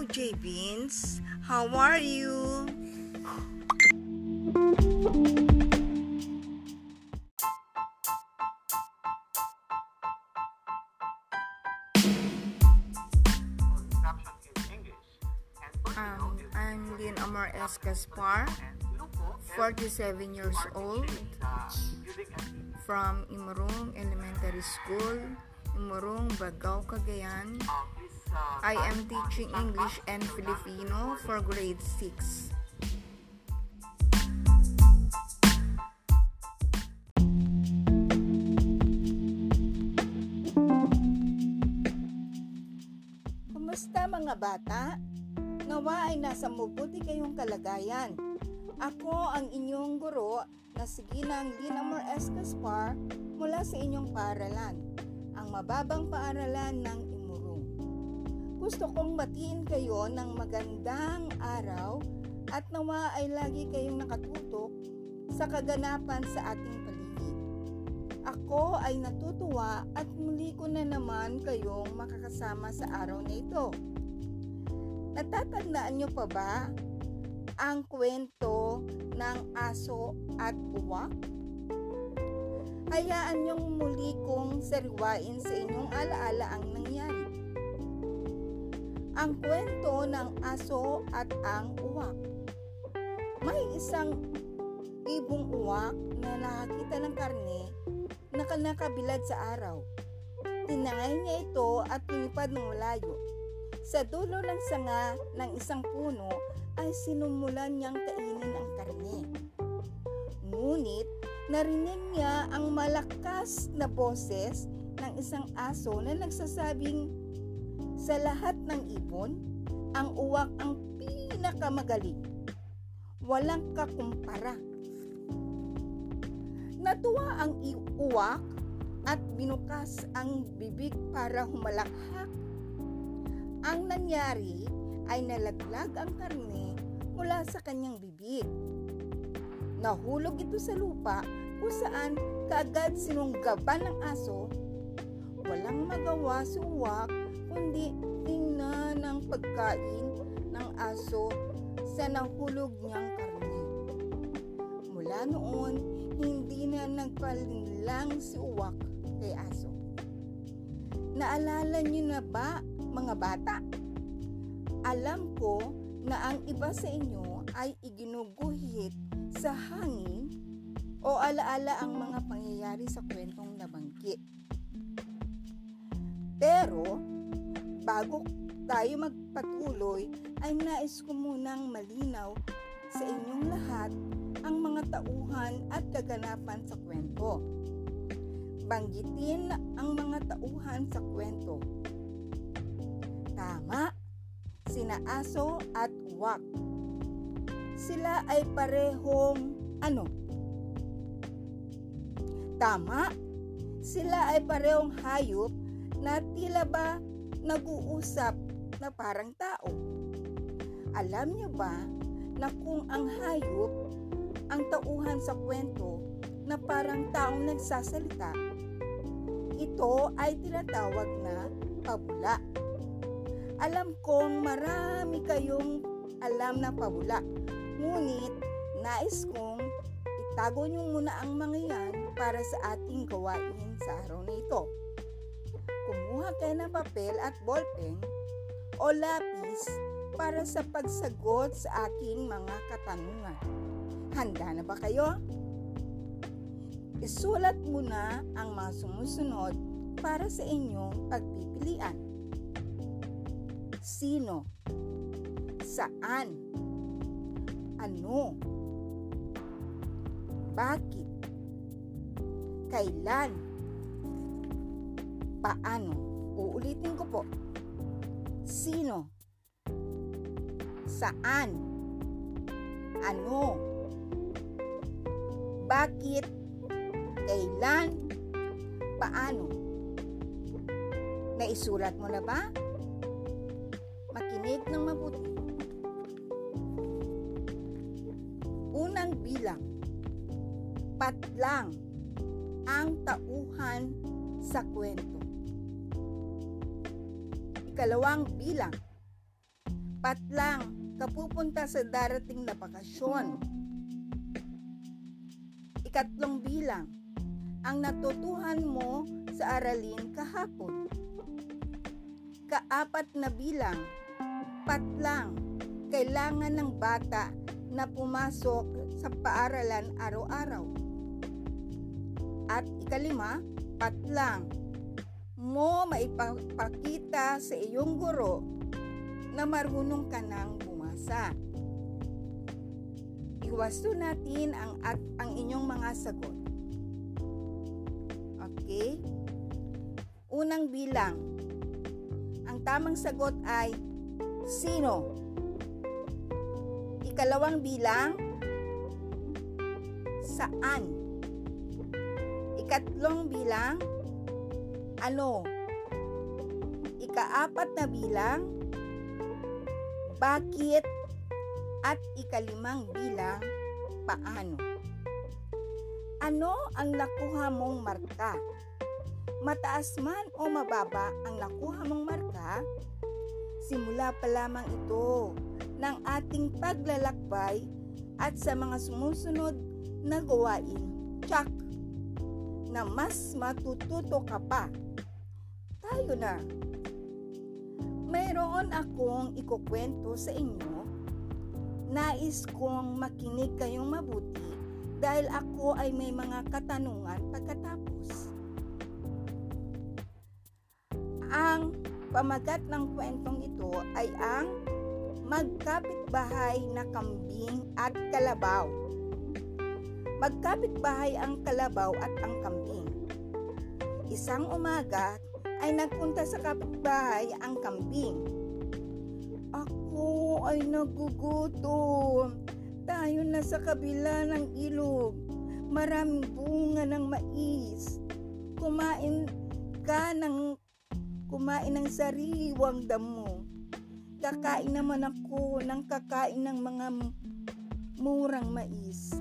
Hello, J. Vince. How are you? Um, I'm Lynn Amar S. Gaspar, 47 years old, from Imurong Elementary School, Imurong, Bagao, Cagayan. I am teaching English and Filipino for grade 6. Kumusta mga bata? Nawa ay nasa mabuti kayong kalagayan. Ako ang inyong guro na si Ginang Linamor S. Gaspar mula sa inyong paaralan, ang mababang paaralan ng. Gusto kong batiin kayo ng magandang araw at nawa ay lagi kayong nakatutok sa kaganapan sa ating paligid. Ako ay natutuwa at muli ko na naman kayong makakasama sa araw na ito. Natatandaan nyo pa ba ang kwento ng aso at uwak? Hayaan niyong muli kong sariwain sa inyong alaala ang nangyari. Ang kwento ng aso at ang uwak. May isang ibong uwak na nakakita ng karne na nakabilad sa araw. Tinangay niya ito at lumipad ng malayo. Sa dulo ng sanga ng isang puno ay sinumulan niyang kainin ang karne. Ngunit narinig niya ang malakas na boses ng isang aso na nagsasabing sa lahat ng ibon, ang uwak ang pinakamagaling. Walang kakumpara. Natuwa ang uwak at binukas ang bibig para humalakhak ang nangyari ay nalaglag ang karne mula sa kanyang bibig. Nahulog ito sa lupa kung saan kaagad sinunggaban ng aso. Walang magawa si Uwak kundi tingnan ng pagkain ng aso sa nahulog niyang karne. Mula noon, hindi na nagpalinlang si Uwak kay aso. Naalala niyo na ba mga bata. Alam ko na ang iba sa inyo ay iginuguhit sa hangin o alaala ang mga pangyayari sa kwentong nabanggit. Pero, bago tayo magpatuloy, ay nais ko munang malinaw sa inyong lahat ang mga tauhan at kaganapan sa kwento. Banggitin ang mga tauhan sa kwento Tama, sina aso at uwak. Sila ay parehong ano? Tama, sila ay parehong hayop na tila ba nag-uusap na parang tao. Alam niyo ba na kung ang hayop ang tauhan sa kwento na parang taong nagsasalita, ito ay tinatawag na pabula. Alam kong marami kayong alam na pabula. Ngunit, nais kong itago niyo muna ang mga yan para sa ating gawain sa araw na ito. Kumuha kayo ng papel at ballpen o lapis para sa pagsagot sa aking mga katanungan. Handa na ba kayo? Isulat muna ang mga sumusunod para sa inyong pagpipilian. Sino? Saan? Ano? Bakit? Kailan? Paano? Uulitin ko po. Sino? Saan? Ano? Bakit? Kailan? Paano? Naisulat mo na ba? Makinig ng mabuti. Unang bilang. Patlang ang tauhan sa kwento. Ikalawang bilang. Patlang, kapupunta sa darating na bakasyon. Ikatlong bilang, ang natutuhan mo sa aralin kahapon. Kaapat na bilang, patlang, kailangan ng bata na pumasok sa paaralan araw-araw. At ikalima, patlang, mo maipakita sa iyong guro na marunong ka nang bumasa. Iwasto natin ang at ang inyong mga sagot. Okay? Unang bilang. Ang tamang sagot ay sino? Ikalawang bilang saan? Ikatlong bilang ano? Ikaapat na bilang bakit at ikalimang bilang paano. Ano ang nakuha mong marka? Mataas man o mababa ang nakuha mong marka, simula pa lamang ito ng ating paglalakbay at sa mga sumusunod na gawain, check, na mas matututo ka pa. Tayo na. Mayroon akong ikukwento sa inyo. Nais kong makinig kayong mabuti dahil ako ay may mga katanungan pagkatapos. Ang pamagat ng kwentong ito ay ang magkapitbahay na kambing at kalabaw. Magkapitbahay ang kalabaw at ang kambing. Isang umaga ay nagpunta sa kapitbahay ang kambing. Ako ay nagugutom. Tayo na sa kabila ng ilog. Maraming bunga ng mais. Kumain ka ng kumain ng sariwang damo. Kakain naman ako ng kakain ng mga murang mais.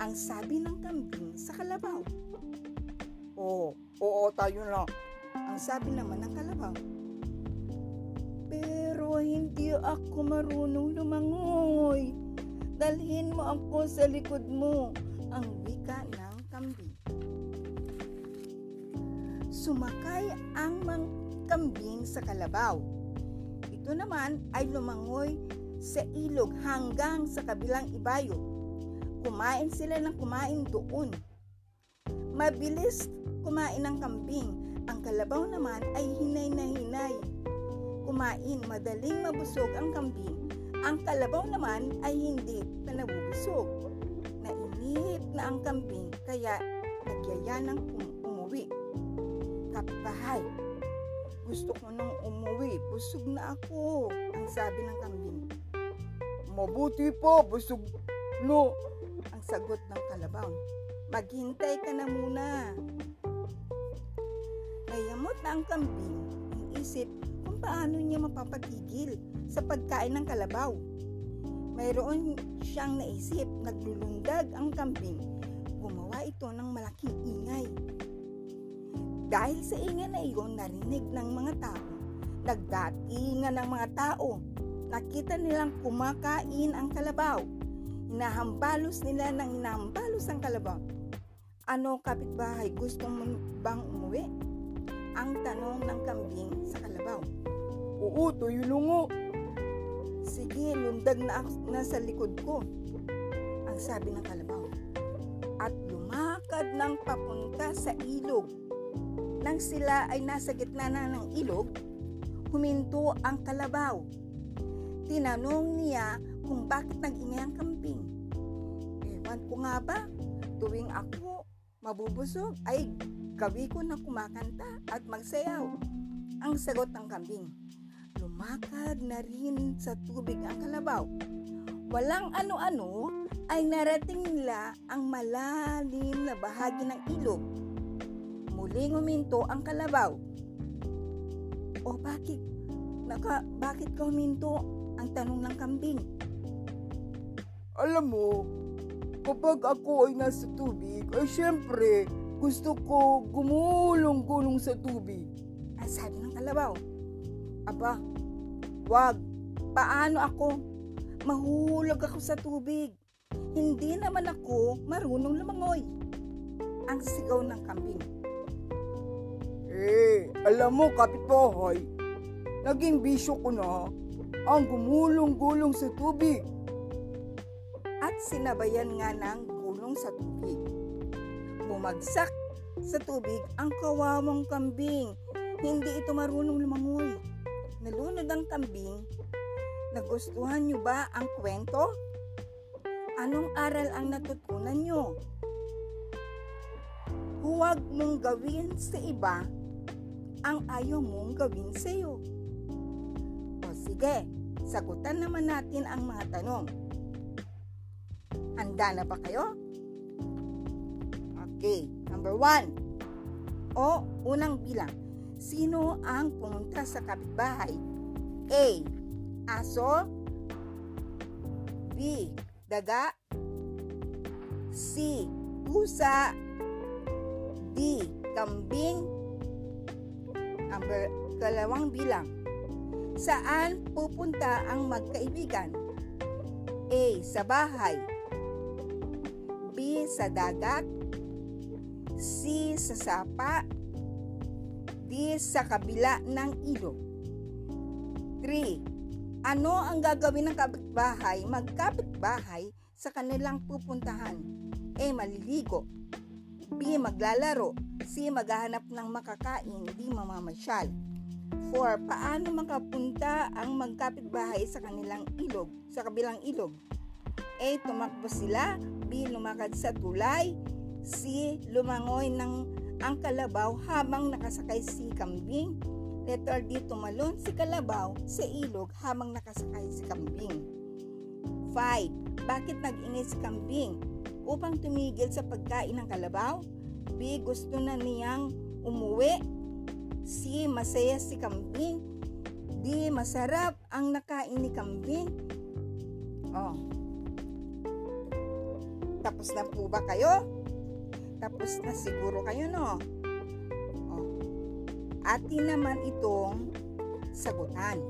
Ang sabi ng kambing sa kalabaw. Oo, oo tayo na. Ang sabi naman ng kalabaw. Pero hindi ako marunong lumangoy. Dalhin mo ako sa likod mo. Ang wika ng kambing. Sumakay ang mang kambing sa kalabaw. Ito naman ay lumangoy sa ilog hanggang sa kabilang ibayo. Kumain sila ng kumain doon. Mabilis kumain ng kambing. Ang kalabaw naman ay hinay na hinay. Kumain, madaling mabusog ang kambing. Ang kalabaw naman ay hindi pa nabubusog. Nainip na ang kambing kaya nagyaya ng um- umuwi. Kapitbahay, gusto ko nang umuwi. Busog na ako, ang sabi ng kambing. Mabuti pa, busog no, ang sagot ng kalabaw. Maghintay ka na muna. Nayamot na ang kambing, isip kung paano niya mapapatigil sa pagkain ng kalabaw. Mayroon siyang naisip, naglulundag ang kambing. Gumawa ito ng malaking ingay. Dahil sa ingay na iyon, narinig ng mga tao. Nagdatingan ng mga tao. Nakita nilang kumakain ang kalabaw. Hinahambalos nila ng hinahambalos ang kalabaw. Ano kapitbahay, gusto mo bang umuwi? Ang tanong ng kambing sa kalabaw. Oo, tuyo lungo. Sige, lundag na ako na sa likod ko. Ang sabi ng kalabaw. At lumakad ng papunta sa ilog. Nang sila ay nasa gitna na ng ilog, huminto ang kalabaw. Tinanong niya kung bakit nag-ingay ang kambing. Ewan ko nga ba, tuwing ako mabubusog ay gawi ko na kumakanta at magsayaw. Ang sagot ng kambing, lumakad na rin sa tubig ang kalabaw. Walang ano-ano ay narating nila ang malalim na bahagi ng ilog. Muling huminto ang kalabaw. O bakit? Naka, bakit ka huminto? Ang tanong ng kambing. Alam mo, kapag ako ay nasa tubig, ay syempre, gusto ko gumulong-gulong sa tubig. Ang sabi ng kalabaw. Aba, wag. paano ako mahulog ako sa tubig. Hindi naman ako marunong lumangoy. Ang sigaw ng kambing. Eh, alam mo kapitbahay, naging bisyo ko na ang gumulong-gulong sa tubig. Sinabayan nga ng gulong sa tubig. Bumagsak sa tubig ang kawawang kambing. Hindi ito marunong lumangoy. Nalunod ang kambing. Nagustuhan niyo ba ang kwento? Anong aral ang natutunan niyo? Huwag mong gawin sa iba ang ayaw mong gawin sa iyo. O sige, sagutan naman natin ang mga tanong. Handa na ba kayo? Okay, number one. O, unang bilang. Sino ang pumunta sa kapitbahay? A. Aso B. Daga C. Pusa D. Kambing Number kalawang bilang. Saan pupunta ang magkaibigan? A. Sa bahay B. Sa dagat C. Sa sapa D. Sa kabila ng ilog 3. Ano ang gagawin ng kapitbahay, magkapitbahay sa kanilang pupuntahan? A. Maliligo B. Maglalaro C. Maghahanap ng makakain D. Mamamasyal 4. Paano makapunta ang magkapitbahay sa kanilang ilog, sa kabilang ilog? A. Tumakbo sila B. Lumakad sa tulay C. Lumangoy ng ang kalabaw habang nakasakay si kambing Letter D. Tumalon si kalabaw sa ilog habang nakasakay si kambing. 5. Bakit nag-ingay si kambing? Upang tumigil sa pagkain ng kalabaw? B. Gusto na niyang umuwi? C. Masaya si kambing? D. Masarap ang nakain ni kambing? Oh. Tapos na po ba kayo? Tapos na siguro kayo, no? atin naman itong sagutan.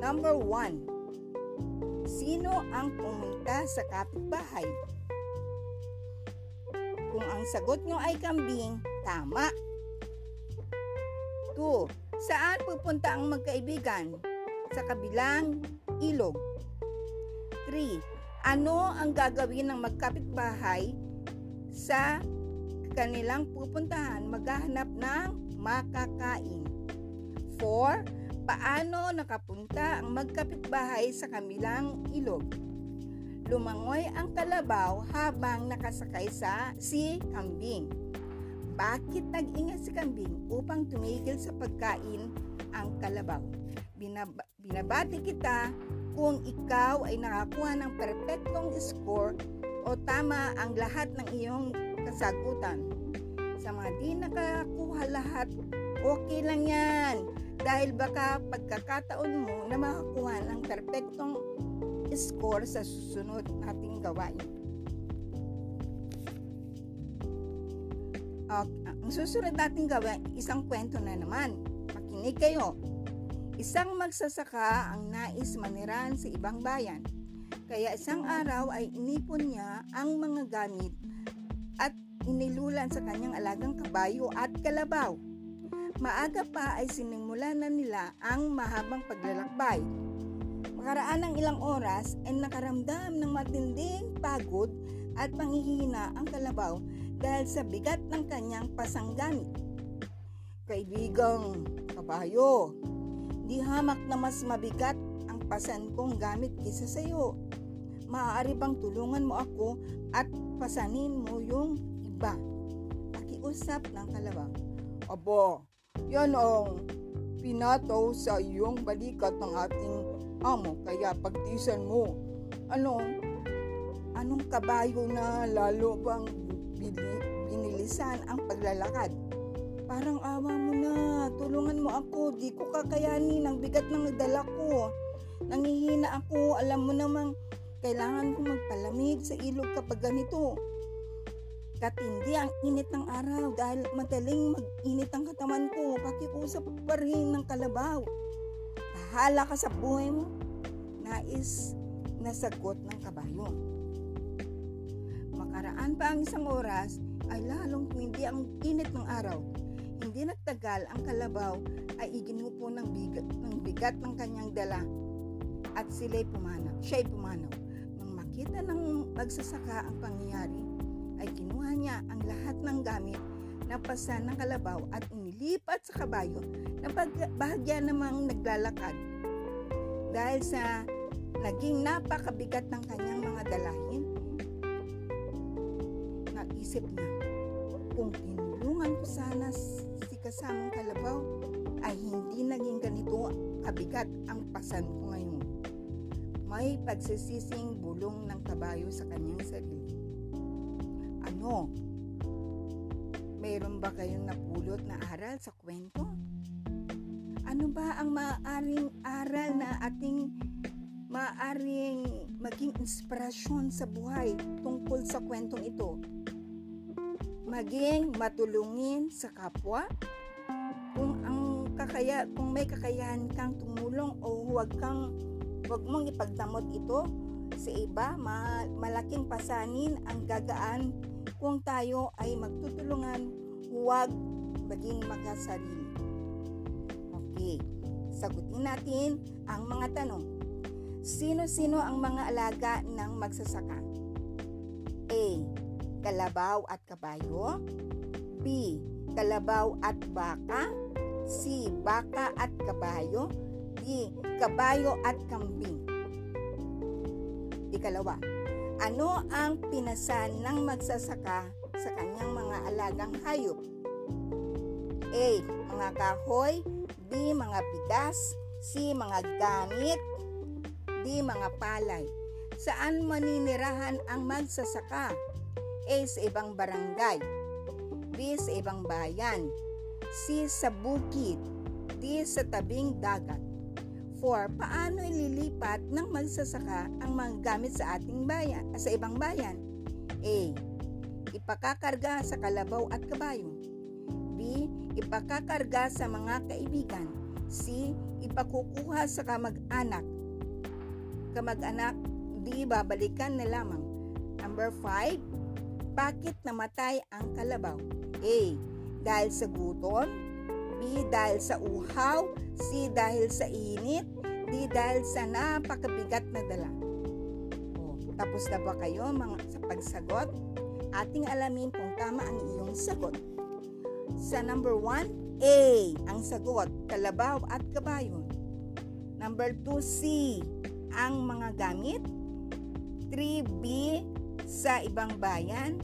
Number one, sino ang pumunta sa kapitbahay? Kung ang sagot nyo ay kambing, tama. 2. Saan pupunta ang magkaibigan? Sa kabilang ilog. 3. Ano ang gagawin ng magkapitbahay sa kanilang pupuntahan maghahanap ng makakain. 4. Paano nakapunta ang magkapitbahay sa kamilang ilog? Lumangoy ang kalabaw habang nakasakay sa si kambing. Bakit nag-ingat si kambing upang tumigil sa pagkain ang kalabaw? Binab- binabati kita kung ikaw ay nakakuha ng perpektong score o tama ang lahat ng iyong kasagutan. Sa mga di nakakuha lahat, okay lang yan. Dahil baka pagkakataon mo na makakuha ng perpektong score sa susunod nating gawain. Okay, ang susunod nating gawain, isang kwento na naman. Makinig kayo. Isang magsasaka ang nais maniran sa ibang bayan. Kaya isang araw ay inipon niya ang mga gamit at inilulan sa kanyang alagang kabayo at kalabaw. Maaga pa ay sinimulan na nila ang mahabang paglalakbay. Makaraan ng ilang oras ay nakaramdam ng matinding pagod at panghihina ang kalabaw dahil sa bigat ng kanyang pasanggamit. Kaibigang kabayo, di hamak na mas mabigat ang pasan kong gamit kisa sa iyo. Maaari bang tulungan mo ako at pasanin mo yung iba. Pakiusap ng kalabaw. Aba, yan ang pinataw sa iyong balikat ng ating amo, kaya pagtisan mo. Ano, Anong kabayo na lalo bang binilisan ang paglalakad? Parang awa mo na, tulungan mo ako, di ko kakayanin ang bigat ng nadala ko. Nangihina ako, alam mo namang kailangan ko magpalamig sa ilog kapag ganito. Katindi ang init ng araw dahil madaling mag-init ang katawan ko. Pakiusap pa rin ng kalabaw. bahala ka sa buhay mo, nais na sagot ng kabayo. Makaraan pa ang isang oras ay lalong hindi ang init ng araw. Hindi nagtagal ang kalabaw ay iginupo ng bigat ng, bigat ng kanyang dala at sila'y pumanaw. Siya'y pumanaw. Nang makita ng magsasaka ang pangyayari, ay kinuha niya ang lahat ng gamit na pasan ng kalabaw at inilipat sa kabayo na bahagya namang naglalakad. Dahil sa naging napakabigat ng kanyang mga dalahin, naisip niya, kung tinulungan ko sana si kasamang kalabaw, ay hindi naging ganito kabigat ang pasan ko ngayon. May pagsisising bulong ng kabayo sa kanyang sarili. Ano? Mayroon ba kayong napulot na aral sa kwento? Ano ba ang maaaring aral na ating maaaring maging inspirasyon sa buhay tungkol sa kwentong ito? Maging matulungin sa kapwa? Kung ang kakaya kung may kakayahan kang tumulong o huwag kang huwag mong ipagdamot ito sa iba, ma- malaking pasanin ang gagaan kung tayo ay magtutulungan, huwag maging magkasarili. Okay, sagutin natin ang mga tanong. Sino-sino ang mga alaga ng magsasaka? Kalabaw at kabayo B. Kalabaw at baka C. Baka at kabayo D. Kabayo at kambing Ikalawa, ano ang pinasan ng magsasaka sa kanyang mga alagang hayop? A. Mga kahoy B. Mga bigas C. Mga gamit D. Mga palay Saan maninirahan ang magsasaka? A. Sa ibang barangay B. Sa ibang bayan C. Sa bukid D. Sa tabing dagat 4. Paano ililipat ng magsasaka ang mga gamit sa ating bayan, sa ibang bayan? A. Ipakakarga sa kalabaw at kabayo. B. Ipakakarga sa mga kaibigan. C. Ipakukuha sa kamag-anak. Kamag-anak, D. Babalikan na lamang. Number 5. Bakit namatay ang kalabaw? A. Dahil sa gutom. B. Dahil sa uhaw. C. Dahil sa init. D. Dahil sa napakabigat na dala. O, tapos na ba kayo mga, sa pagsagot? Ating alamin kung tama ang iyong sagot. Sa number 1, A. Ang sagot, kalabaw at kabayo. Number 2, C. Ang mga gamit. 3B. Sa ibang bayan.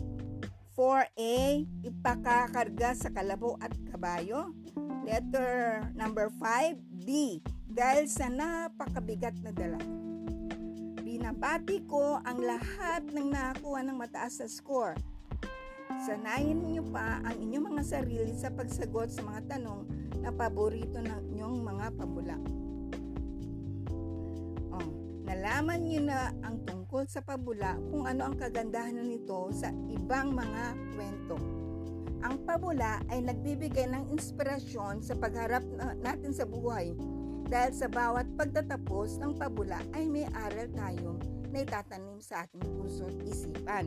4A. Ipakakarga sa kalabaw at kabayo. Letter number 5, D. Dahil sa napakabigat na dala. Binabati ko ang lahat ng nakakuha ng mataas na score. Sanayin niyo pa ang inyong mga sarili sa pagsagot sa mga tanong na paborito ng inyong mga pabula. Nalaman niyo na ang tungkol sa pabula kung ano ang kagandahan nito sa ibang mga kwento. Ang pabula ay nagbibigay ng inspirasyon sa pagharap natin sa buhay dahil sa bawat pagtatapos ng pabula ay may aral tayo na itatanim sa ating puso at isipan.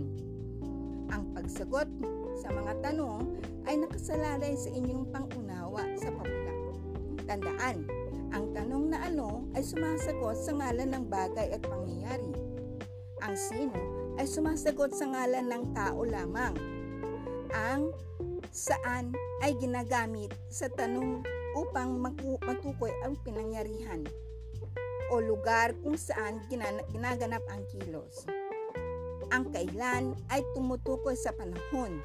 Ang pagsagot sa mga tanong ay nakasalalay sa inyong pangunawa sa pabula. Tandaan, ang tanong na ano ay sumasagot sa ngalan ng bagay at pangyayari. Ang sino ay sumasagot sa ngalan ng tao lamang. Ang saan ay ginagamit sa tanong upang matukoy ang pinangyarihan o lugar kung saan ginaganap ang kilos. Ang kailan ay tumutukoy sa panahon.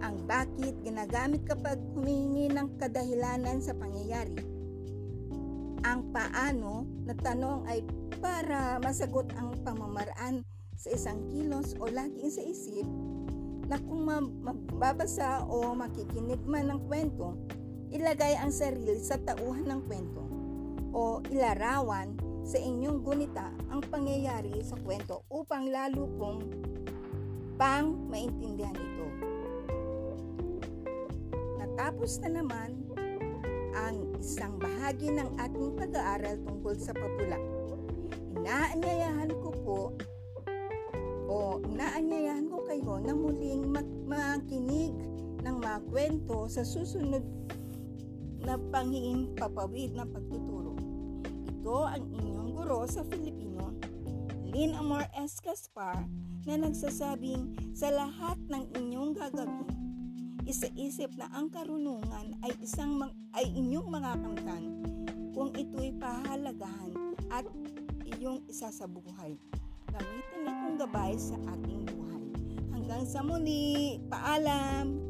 Ang bakit ginagamit kapag humingi ng kadahilanan sa pangyayari. Ang paano na tanong ay para masagot ang pamamaraan sa isang kilos o laging sa isip na kung mababasa o makikinig man ng kwento, ilagay ang sarili sa tauhan ng kwento o ilarawan sa inyong gunita ang pangyayari sa kwento upang lalo pong pang maintindihan ito. Natapos na naman ang isang bahagi ng ating pag-aaral tungkol sa papula. Inaanyayahan ko po o inaanyayahan ko kayo na muling makinig ng mga kwento sa susunod na panghiimpapawid na pagtuturo. Ito ang inyong guro sa Filipino, Lynn Amor S. Caspar, na nagsasabing sa lahat ng inyong gagawin, isa-isip na ang karunungan ay isang mang, ay inyong mga kamtan kung ito'y pahalagahan at iyong isa sa buhay. Gamitin itong gabay sa ating buhay. Hanggang sa muli, paalam!